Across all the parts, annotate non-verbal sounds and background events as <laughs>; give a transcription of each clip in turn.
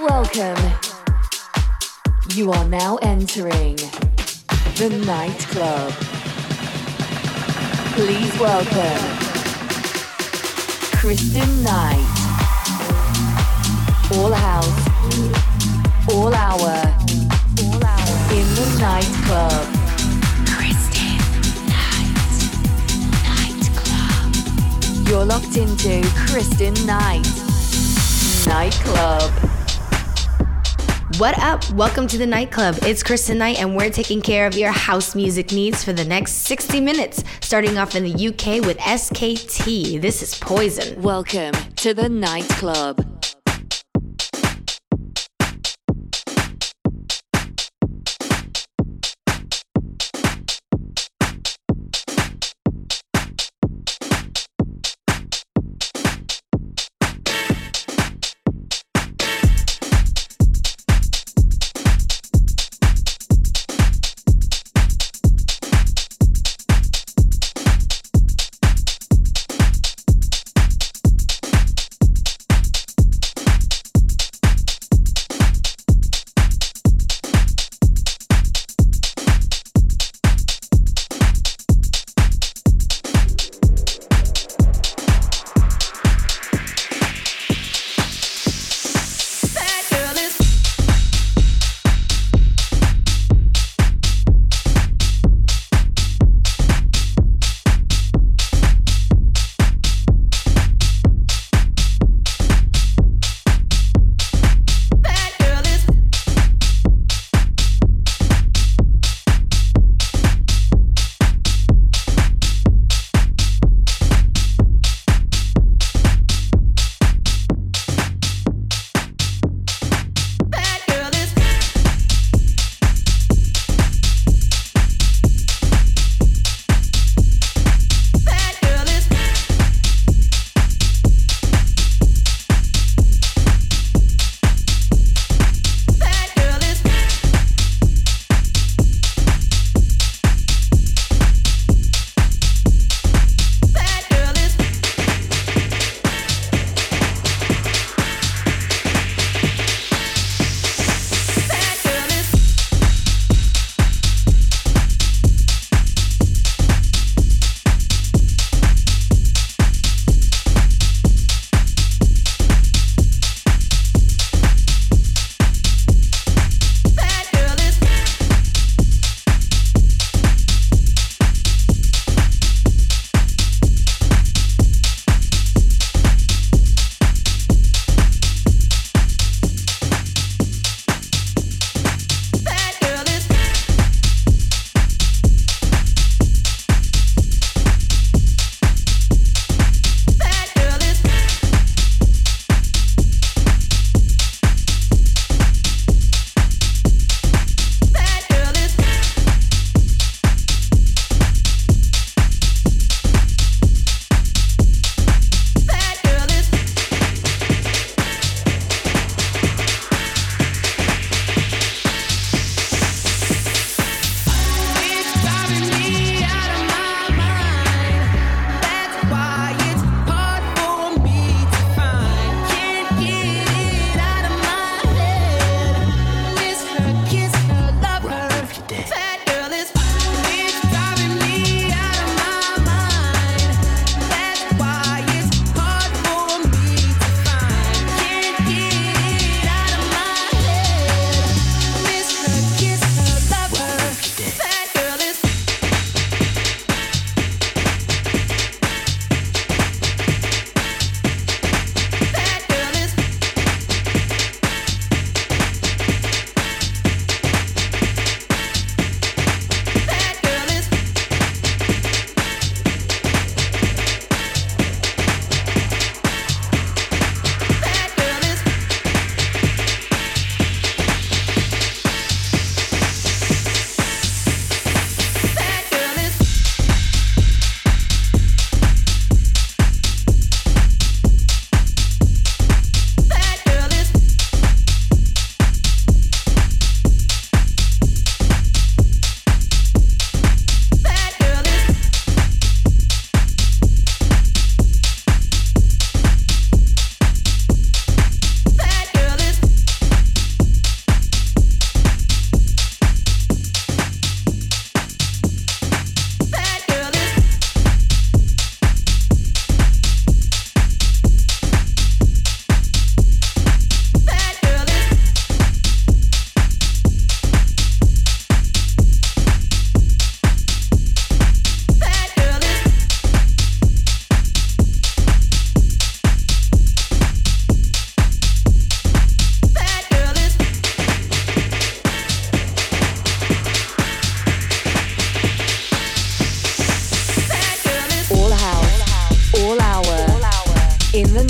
Welcome. You are now entering the nightclub. Please welcome Kristen Knight. All house, all hour, all hour in the nightclub. Kristen Knight, nightclub. You're locked into Kristen Knight, nightclub. What up? Welcome to the nightclub. It's Kristen Knight, and we're taking care of your house music needs for the next 60 minutes, starting off in the UK with SKT. This is Poison. Welcome to the nightclub.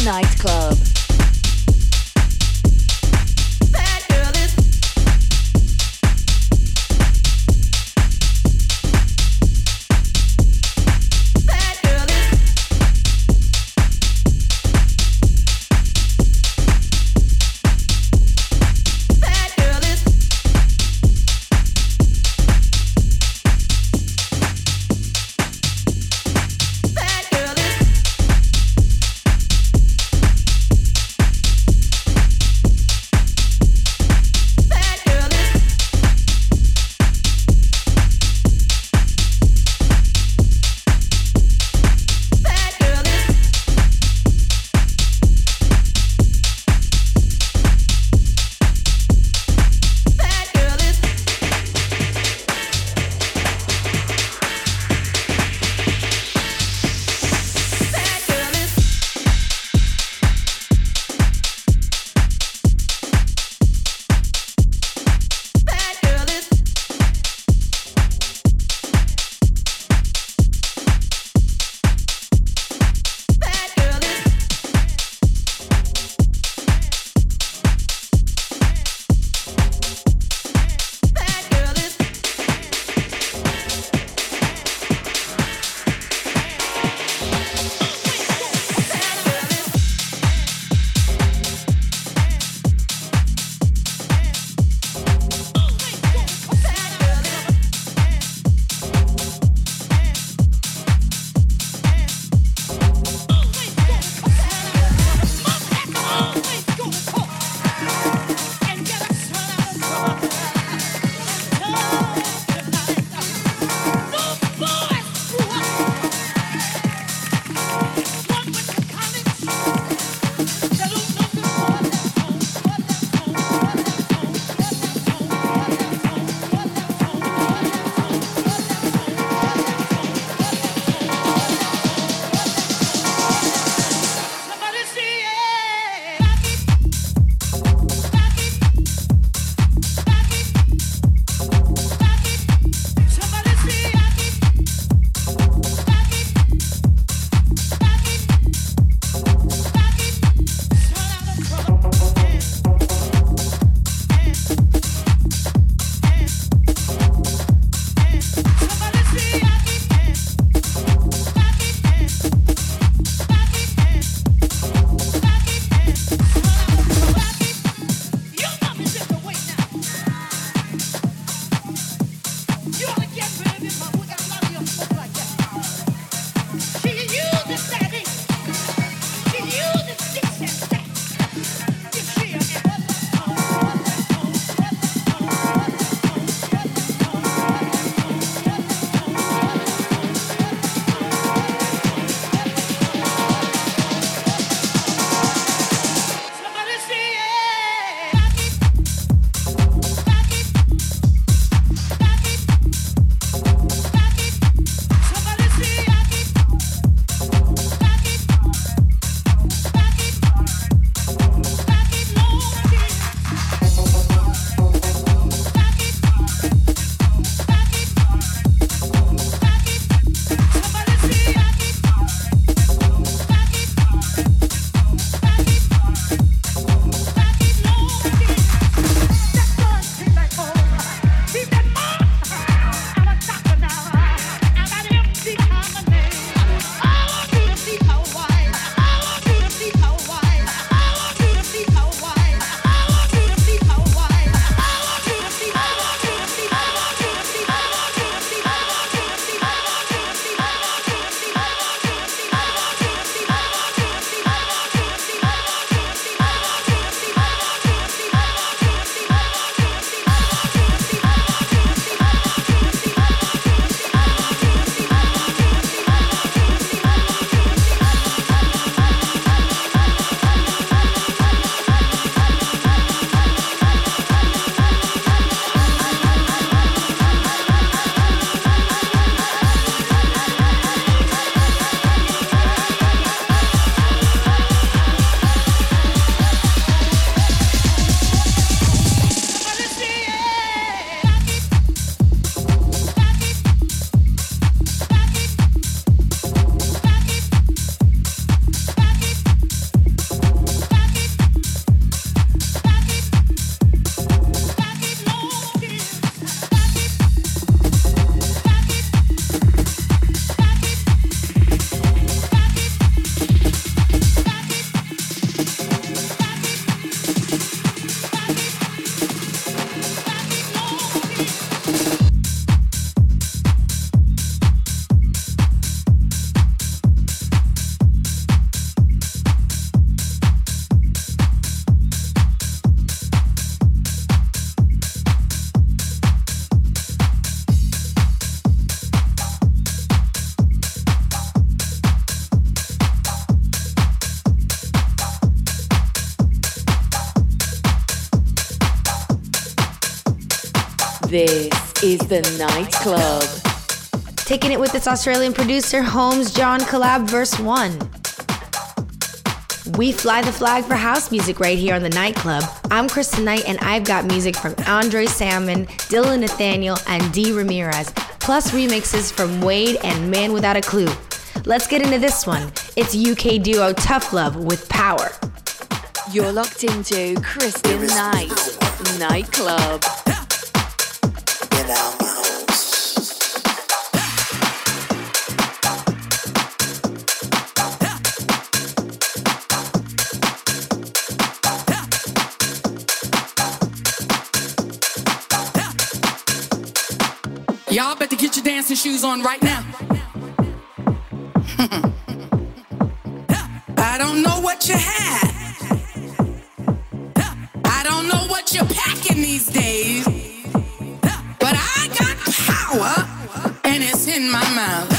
Nightclub. The Nightclub. Taking it with its Australian producer Holmes John Collab Verse 1. We fly the flag for house music right here on The Nightclub. I'm Kristen Knight, and I've got music from Andre Salmon, Dylan Nathaniel, and Dee Ramirez, plus remixes from Wade and Man Without a Clue. Let's get into this one. It's UK duo Tough Love with Power. You're locked into Kristen Knight Nightclub. Y'all better get your dancing shoes on right now. <laughs> I don't know what you had. I don't know what you're packing these days power, and it's in my mouth.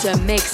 to mix.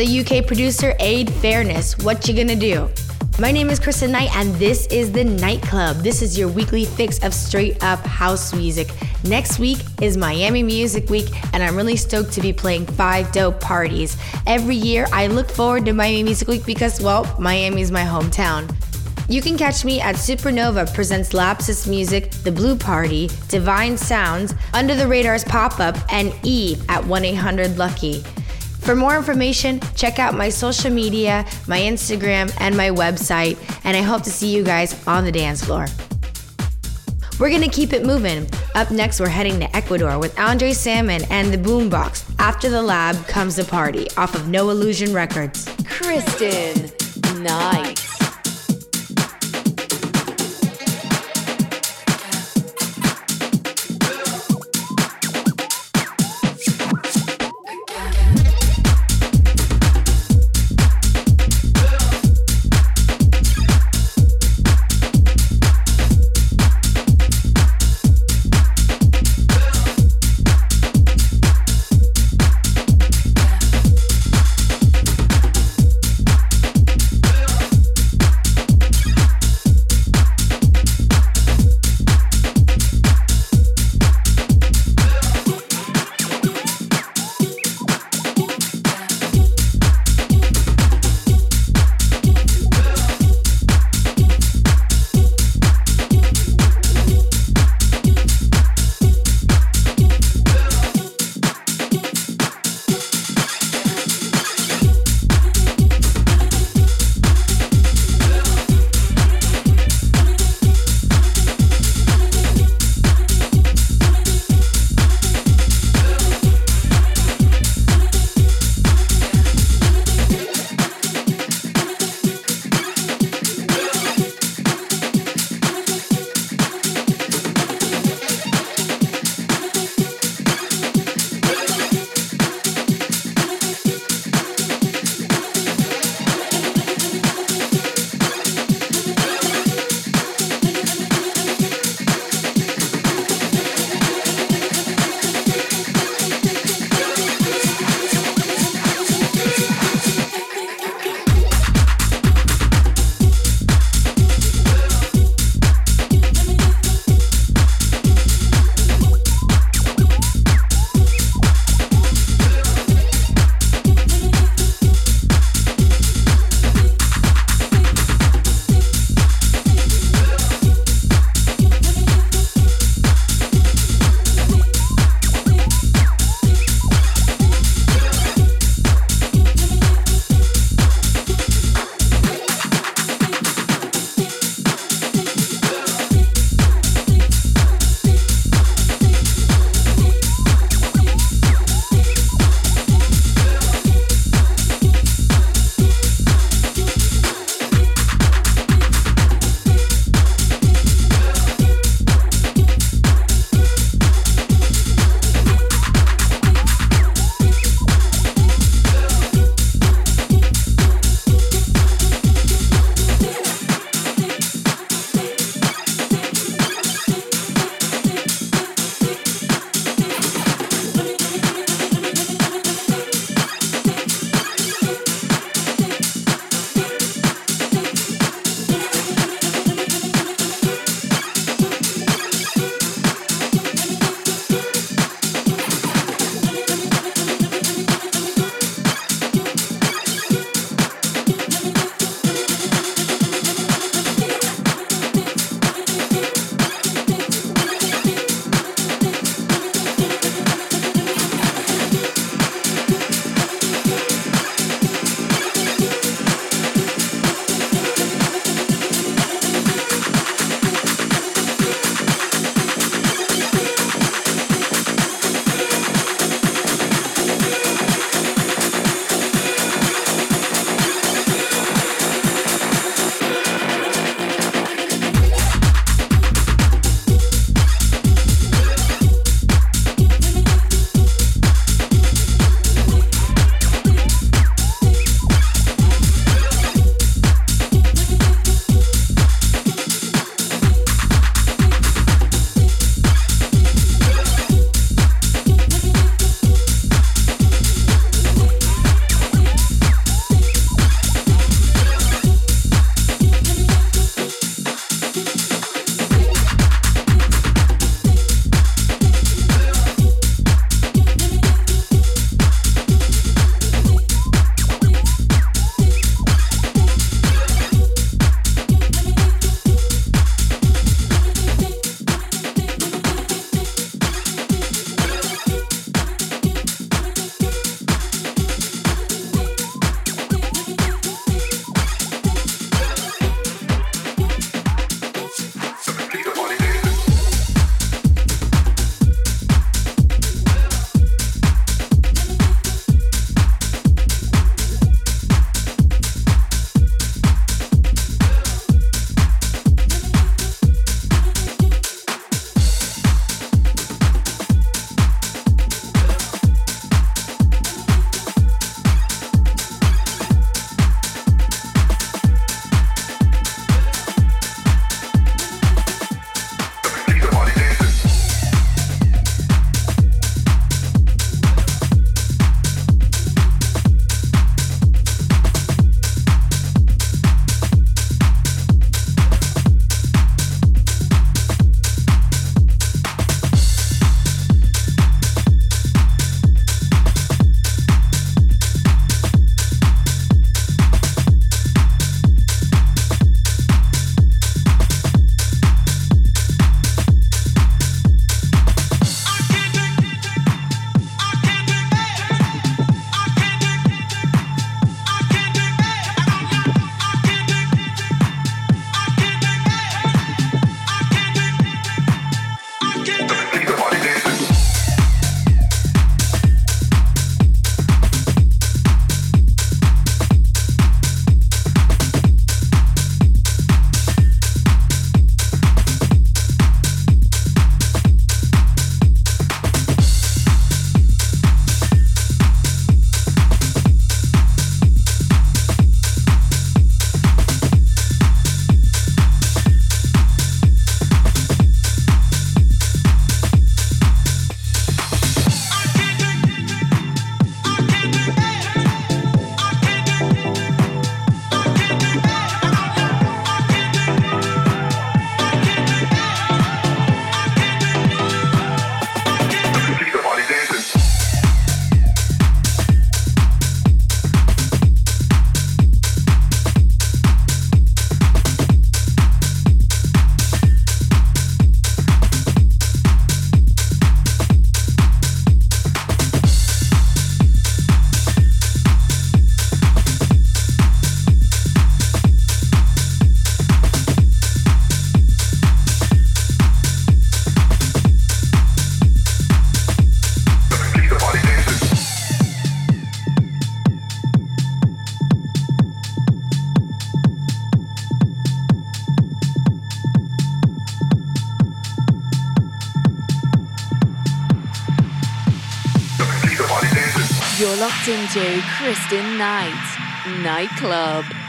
Another UK producer, Aid Fairness. What you gonna do? My name is Kristen Knight, and this is the Nightclub. This is your weekly fix of straight up house music. Next week is Miami Music Week, and I'm really stoked to be playing five dope parties. Every year, I look forward to Miami Music Week because, well, Miami is my hometown. You can catch me at Supernova presents Lapsus Music, The Blue Party, Divine Sounds, Under the Radar's Pop Up, and Eve at 1 800 Lucky. For more information, check out my social media, my Instagram, and my website, and I hope to see you guys on the dance floor. We're gonna keep it moving. Up next, we're heading to Ecuador with Andre Salmon and the Boombox. After the lab comes the party off of No Illusion Records. Kristen Knight. Kristen Knight Nightclub.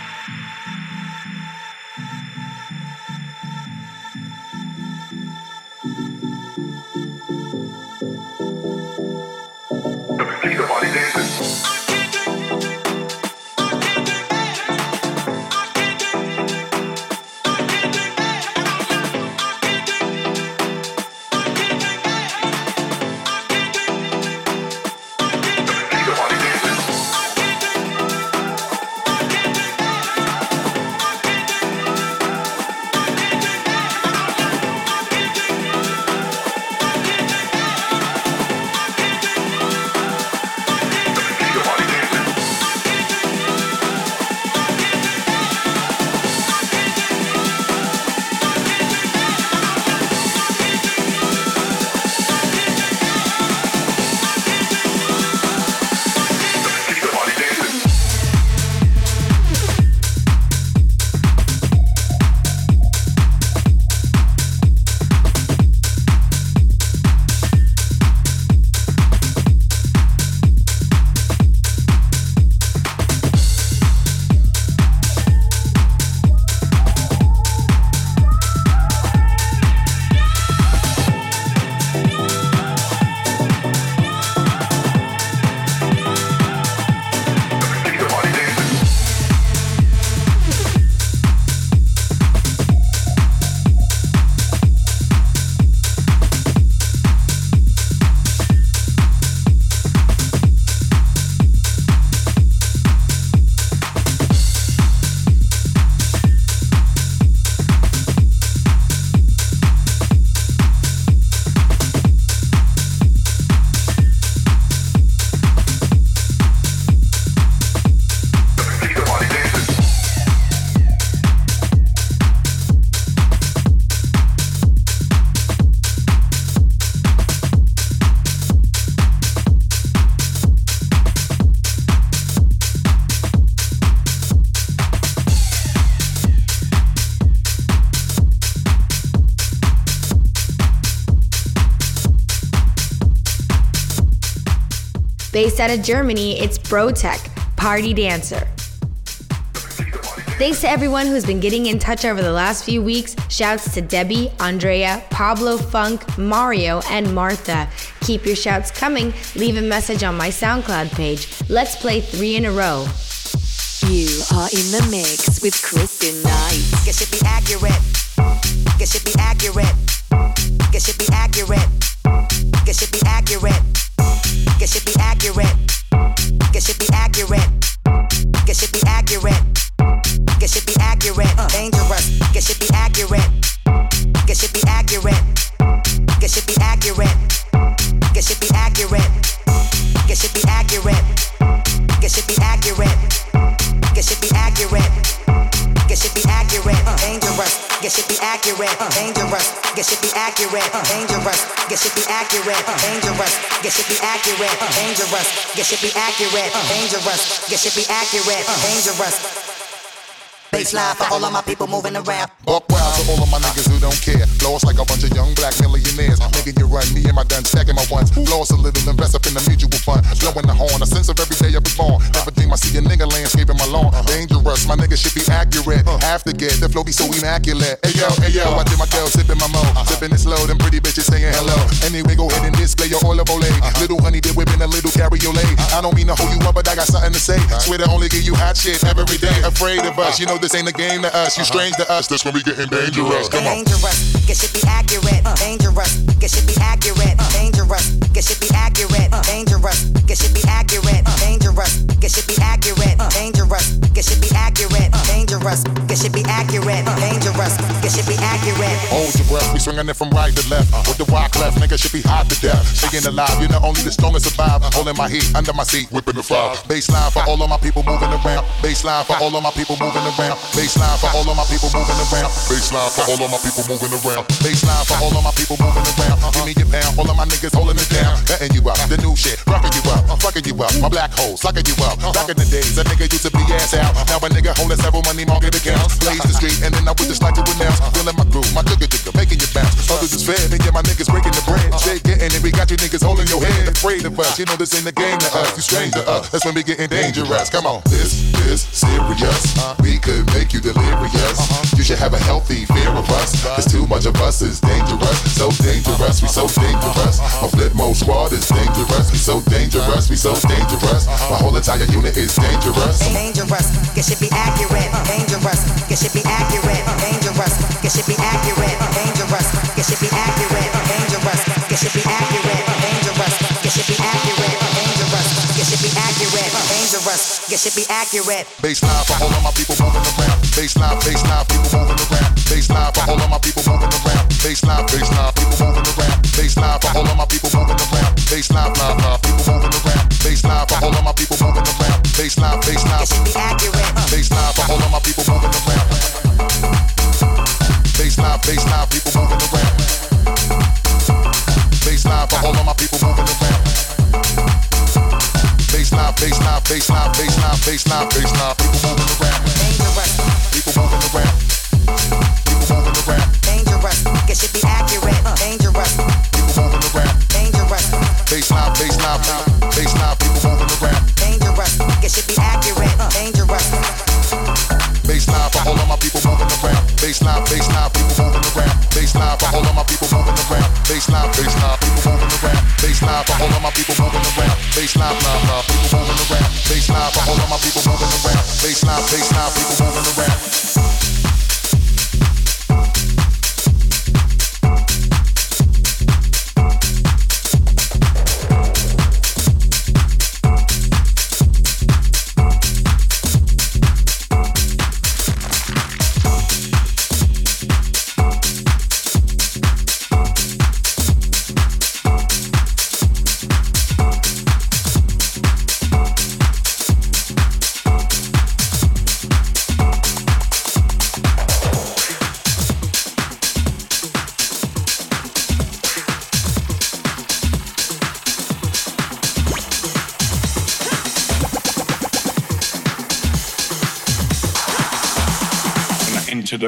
Based out of Germany, it's Brotech, Party Dancer. Thanks to everyone who's been getting in touch over the last few weeks. Shouts to Debbie, Andrea, Pablo Funk, Mario, and Martha. Keep your shouts coming. Leave a message on my SoundCloud page. Let's play three in a row. You are in the mix with Kristen Knight. Guess it be accurate. Guess it be accurate. Guess it be accurate. Accurate. Guess it be accurate. Guess it be accurate. Dangerous. Guess it be accurate. Guess it be accurate. Guess it be accurate. Guess it be accurate. Guess it be accurate. Guess it be accurate. Guess it be accurate. Guess it be accurate. Dangerous. Guess it be accurate. Dangerous. Guess it be accurate. Dangerous. Guess it be accurate. Dangerous. Guess it be accurate. Dangerous. Guess it be accurate. Dangerous. Guess it be accurate. Dangerous. Baseline for all of my people moving around. Buck wild to all of my niggas who don't care. Lost like a bunch of young black millionaires. Making you run, me and my gun stacking my ones. Lost a little, invest up in the mutual fund. Blowing the horn, a sense of every day I was born. Never dream I see a nigga landscaping my lawn. Dangerous, my nigga should be accurate. Have to get the flow be so immaculate. Hey yo, hey yo, I did my girl sipping my mo. Sipping it slow, them pretty bitches saying hello. Anyway, go ahead and display your olive oil. Little honey dip whipping a little cabriolet. I don't mean to hold you up, but I got something to say. Swear to only give you hot shit every day. Afraid of us, you know this ain't a game to us. You uh-huh. strange to us, that's when we getting dangerous. Come on. Dangerous. Guess it be accurate. Uh. Dangerous. Guess it be accurate. Uh. Dangerous. Guess it be accurate. Uh. Dangerous. Guess it be accurate. Dangerous. Guess it be accurate. Dangerous. Guess it be accurate. Dangerous. Guess it be accurate. Dangerous. Guess it be accurate. Hold your breath, we swinging it from right to left. With the rock left, nigga should be hot to death. Staying alive, you're not only the strongest survive. Holding my heat under my seat, whipping the fire. Baseline for all of my people moving around. Baseline for all of my people moving around. Baseline for all of my people moving around. Baseline for all of my people moving around. Baseline for all of my people moving around. Give me your pound, all of my niggas holding it down. Cutting you up, the new shit, rocking you up, fucking you up. My black hole, sucking you up. Back in the days, a nigga used to be ass out. Now a nigga holding several money market accounts. Blaze the street, and then I would just like to announce. Feeling my groove. My jigger jigger making you bounce. Others is fed, and yeah, my niggas breaking the bread. Straight getting it, we got you niggas holding your head. Afraid of us, you know this ain't the game to us. You strange to us, that's when we getting dangerous. Come on, this is serious. Uh, we could make you delirious. Uh-huh. You should have a healthy fear of us. There's too much of us is dangerous. So dangerous, we so dangerous. Uh-huh. My flip mode squad is dangerous. We so dangerous, we so dangerous. Uh-huh. My whole entire unit is dangerous. Dangerous, it should be accurate. Dangerous, it should be accurate. Dangerous, it should be accurate. Dangerous, it should be accurate. Dangerous, it should be accurate. Dangerous, it should be accurate. Accurate. Dangerous, it should be accurate. Baseline for all of my people moving around. Baseline, baseline, people moving around. Baseline for all of my people moving around. Baseline, baseline, people moving around. Baseline for all of my people moving around. Baseline, blah, blah, people moving around. Baseline for all of my people moving around. Baseline, baseline, should be accurate. baseline for all of my people moving around. Baseline, baseline, people moving around. Baseline for all of my people moving around. Baseline, baseline, baseline, baseline, baseline, baseline, people moving around. Dangerous, People moving around. People moving around. dangerous, it should be accurate. Dangerous, People moving around. dangerous, Baseline, baseline, baseline, people moving around. dangerous, it should be accurate. Dangerous, Baseline for all of my people moving around. Baseline, baseline, people moving around. Baseline for all of my people moving around. Baseline, baseline, people moving around. Baseline for all of my people moving around. Baseline, blah blah, people moving around. Baseline for all of my people moving around. Baseline, baseline, people moving around.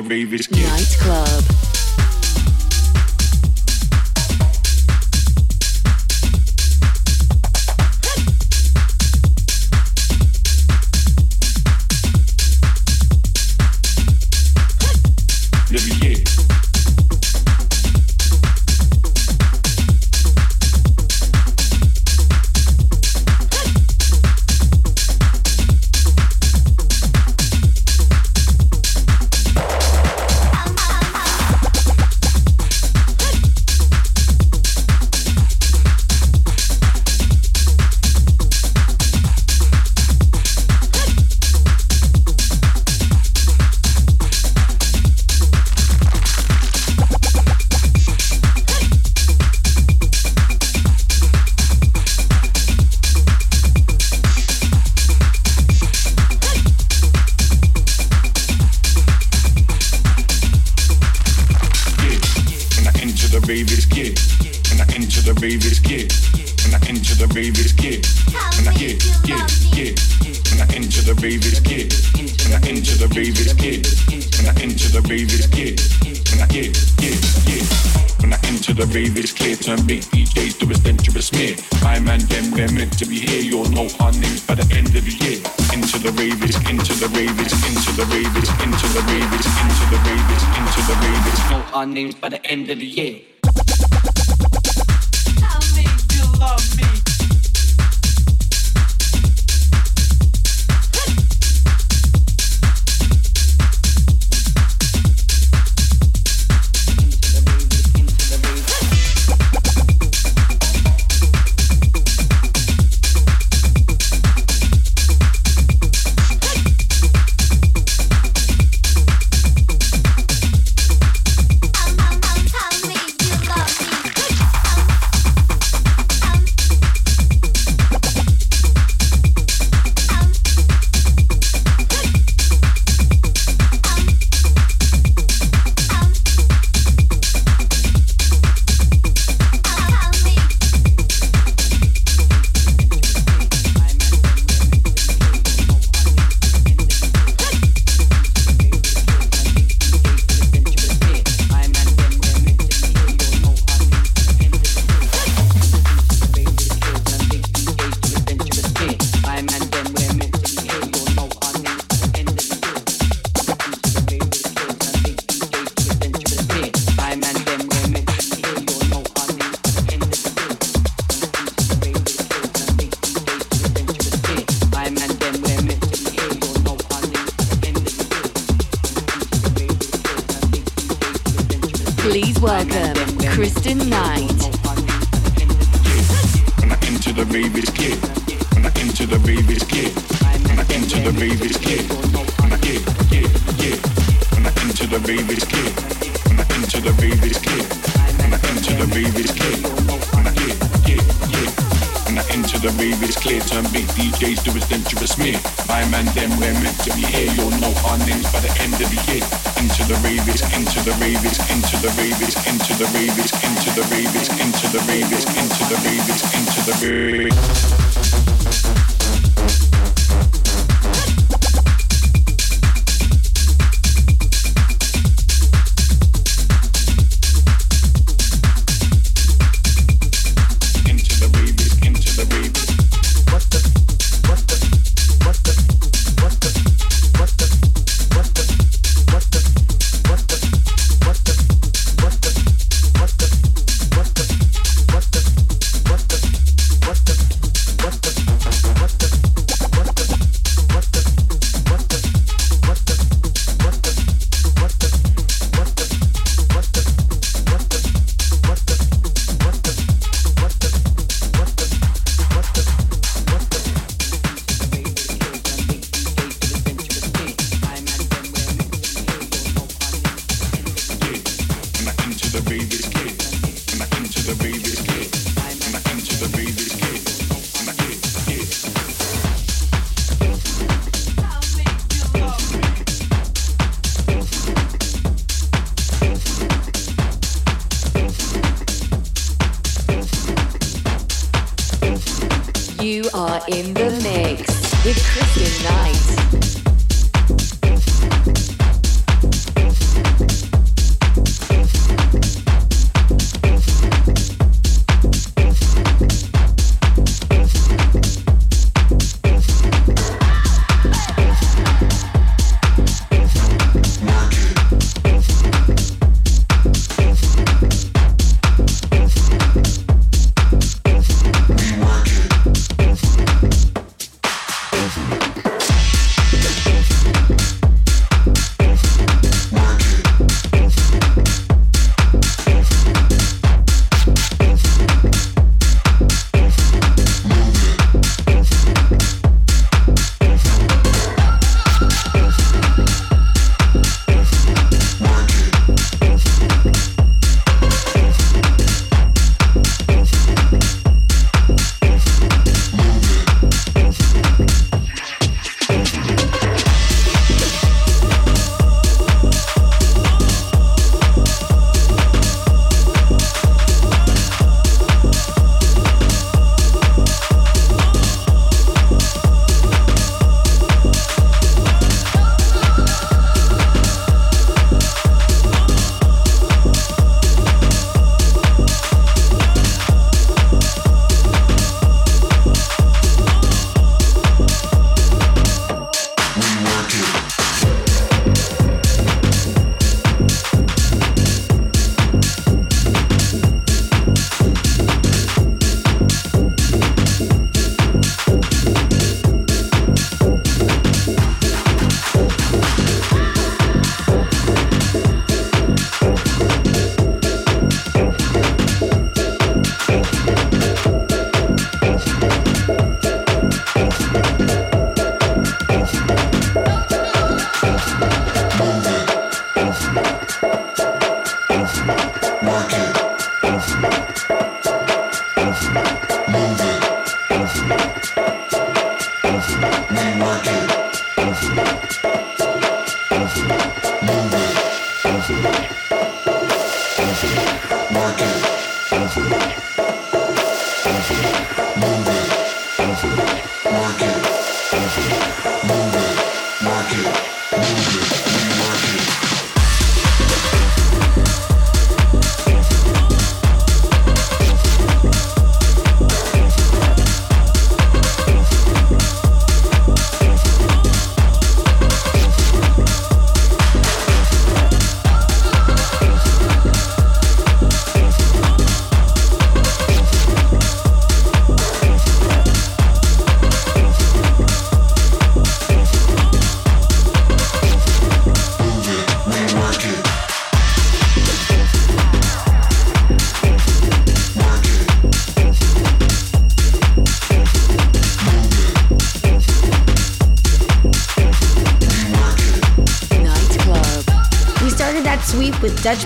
The Enter the rave, it's clear. Turn big DJs to a dangerous smear. My man, them, they're meant to be here. You'll know our names by the end of the year. Into the rave, it's into the rave, it's into the rave, it's into the rave, it's into the rave, it's into the rave, it's know our names by the end of the year. the rabies into the rabies into the rabies into the rabies into the rabies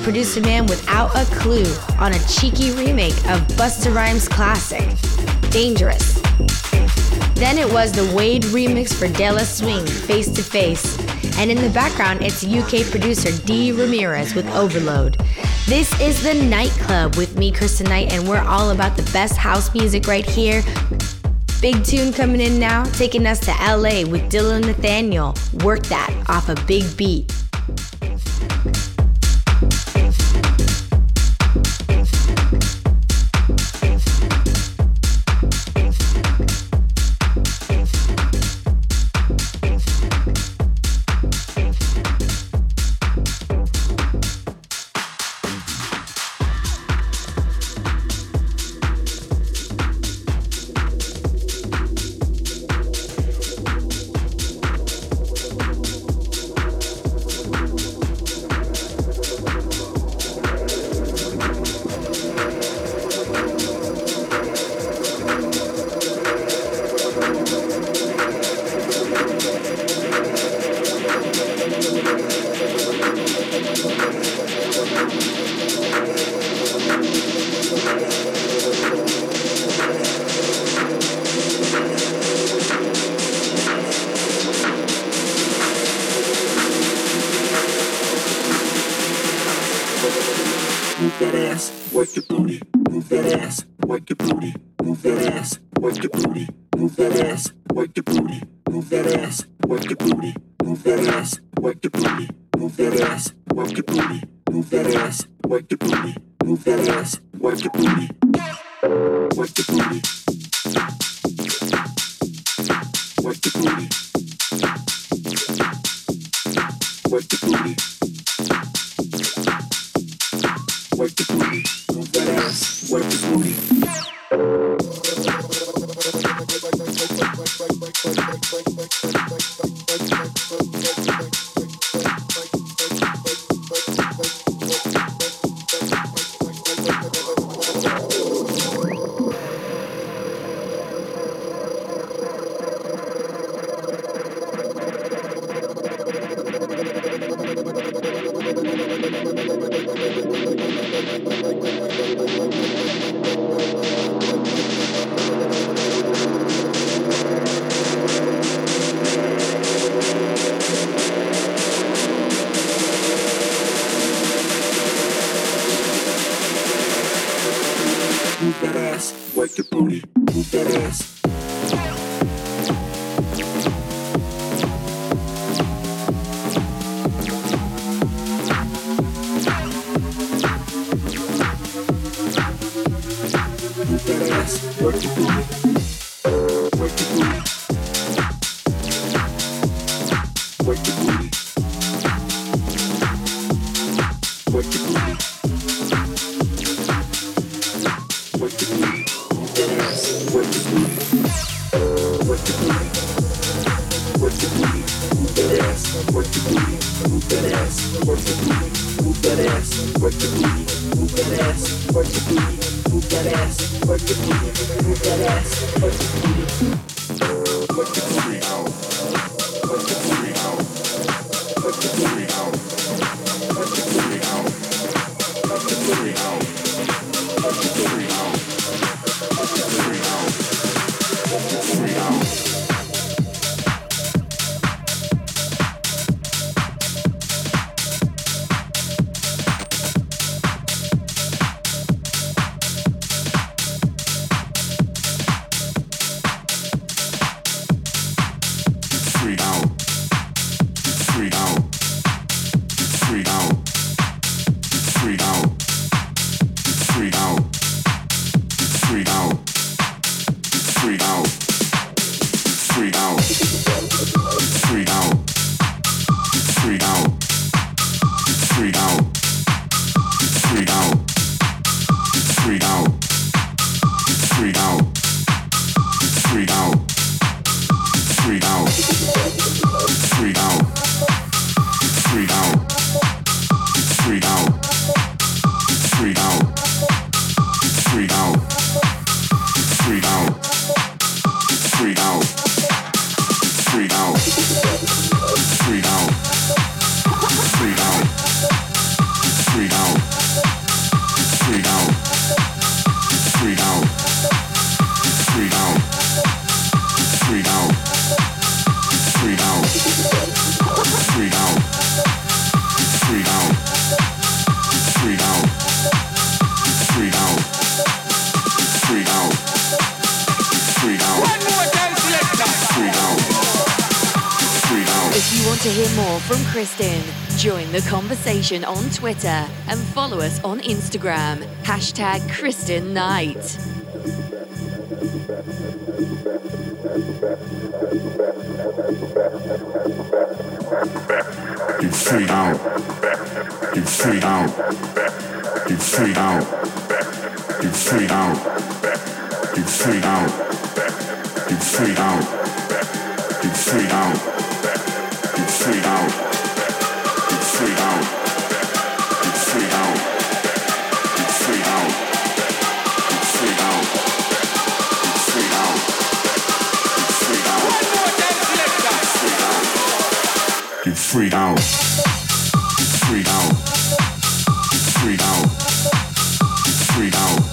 Dutch producer man without a clue on a cheeky remake of Busta Rhymes' classic, Dangerous. Then it was the Wade remix for De La Swing, Face to Face. And in the background, it's UK producer D. Ramirez with Overload. This is the Nightclub with me, Kristen Knight, and we're all about the best house music right here. Big tune coming in now, taking us to LA with Dylan Nathaniel. Work that off a big beat. On Twitter and follow us on Instagram. Hashtag Kristen Knight. Out. Out. Out. Out. Out. Out. Out out. Fade out. Fade out. Fade out. Fade out.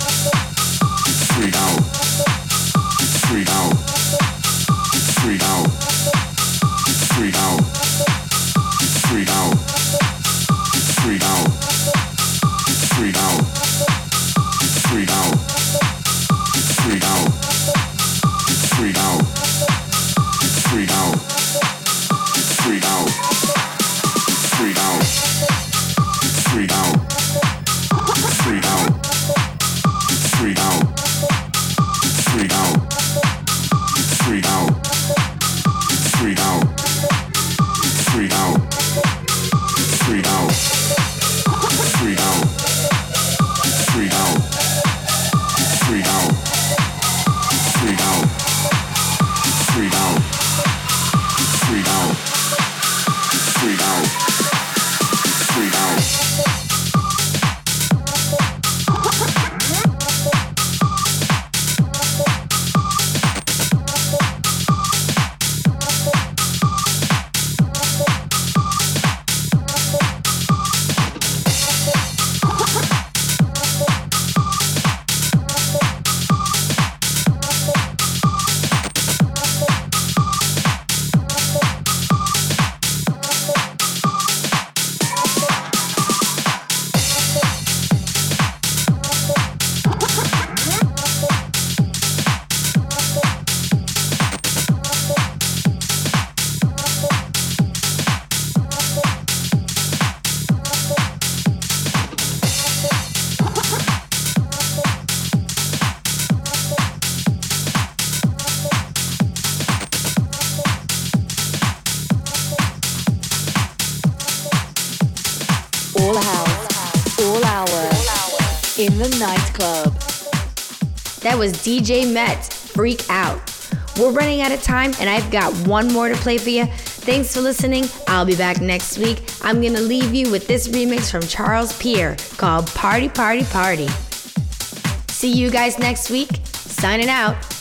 That was DJ Met, Freak Out. We're running out of time, and I've got one more to play for you. Thanks for listening. I'll be back next week. I'm going to leave you with this remix from Charles Pierre called Party, Party, Party. See you guys next week. Signing out.